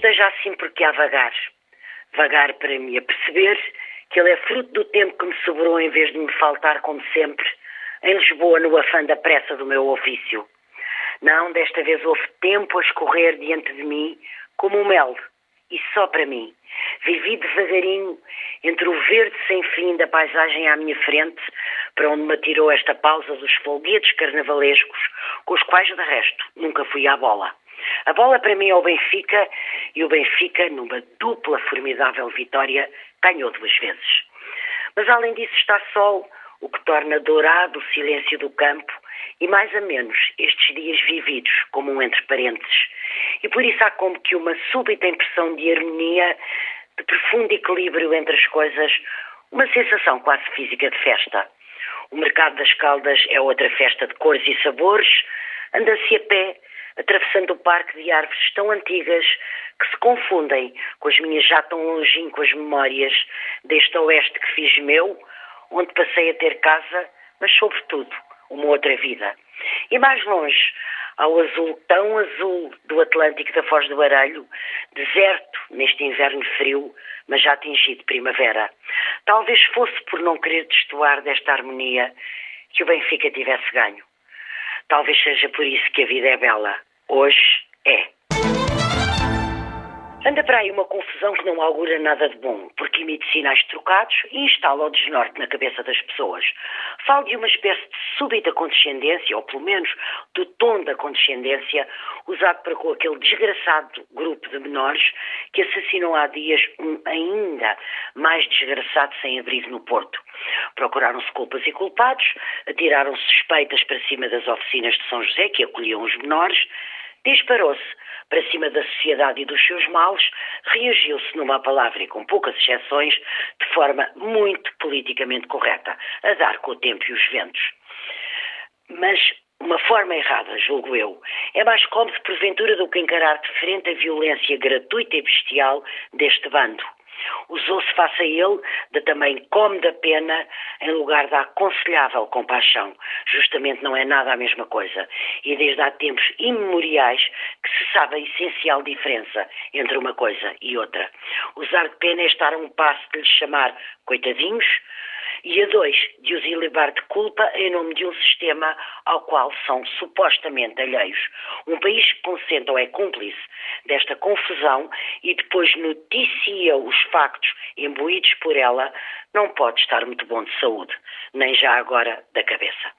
seja assim porque há vagar. Vagar para me aperceber que ele é fruto do tempo que me sobrou em vez de me faltar, como sempre, em Lisboa, no afã da pressa do meu ofício. Não, desta vez houve tempo a escorrer diante de mim como um mel, e só para mim. Vivi devagarinho entre o verde sem fim da paisagem à minha frente, para onde me atirou esta pausa dos folguedos carnavalescos, com os quais, de resto, nunca fui à bola. A bola para mim é o Benfica e o Benfica, numa dupla formidável vitória, ganhou duas vezes. Mas além disso está sol, o que torna dourado o silêncio do campo e mais a menos estes dias vividos como um entre parênteses. E por isso há como que uma súbita impressão de harmonia, de profundo equilíbrio entre as coisas, uma sensação quase física de festa. O mercado das caldas é outra festa de cores e sabores, anda-se a pé, atravessando o parque de árvores tão antigas que se confundem com as minhas já tão longínquas memórias deste oeste que fiz meu, onde passei a ter casa, mas sobretudo uma outra vida. E mais longe, ao azul tão azul do Atlântico da Foz do Baralho, deserto neste inverno frio, mas já atingido primavera. Talvez fosse por não querer destoar desta harmonia que o Benfica tivesse ganho. Talvez seja por isso que a vida é bela. Hoje é. Anda para aí uma confusão que não augura nada de bom, porque emite sinais trocados e instala o desnorte na cabeça das pessoas. Falo de uma espécie de súbita condescendência, ou pelo menos do tom da condescendência, usado para com aquele desgraçado grupo de menores que assassinou há dias um ainda mais desgraçado sem-abrigo no Porto. Procuraram-se culpas e culpados, atiraram suspeitas para cima das oficinas de São José, que acolhiam os menores, disparou-se para cima da sociedade e dos seus males, reagiu-se numa palavra e com poucas exceções, de forma muito politicamente correta, a dar com o tempo e os ventos. Mas uma forma errada, julgo eu. É mais cómodo, porventura, do que encarar de frente a violência gratuita e bestial deste bando. Usou-se face a ele de também come da pena em lugar da aconselhável compaixão. Justamente não é nada a mesma coisa. E desde há tempos imemoriais que se sabe a essencial diferença entre uma coisa e outra. Usar de pena é estar a um passo de lhes chamar coitadinhos, e a dois, de os ilibar de culpa em nome de um sistema ao qual são supostamente alheios. Um país que consente ou é cúmplice desta confusão e depois noticia os factos imbuídos por ela, não pode estar muito bom de saúde, nem já agora da cabeça.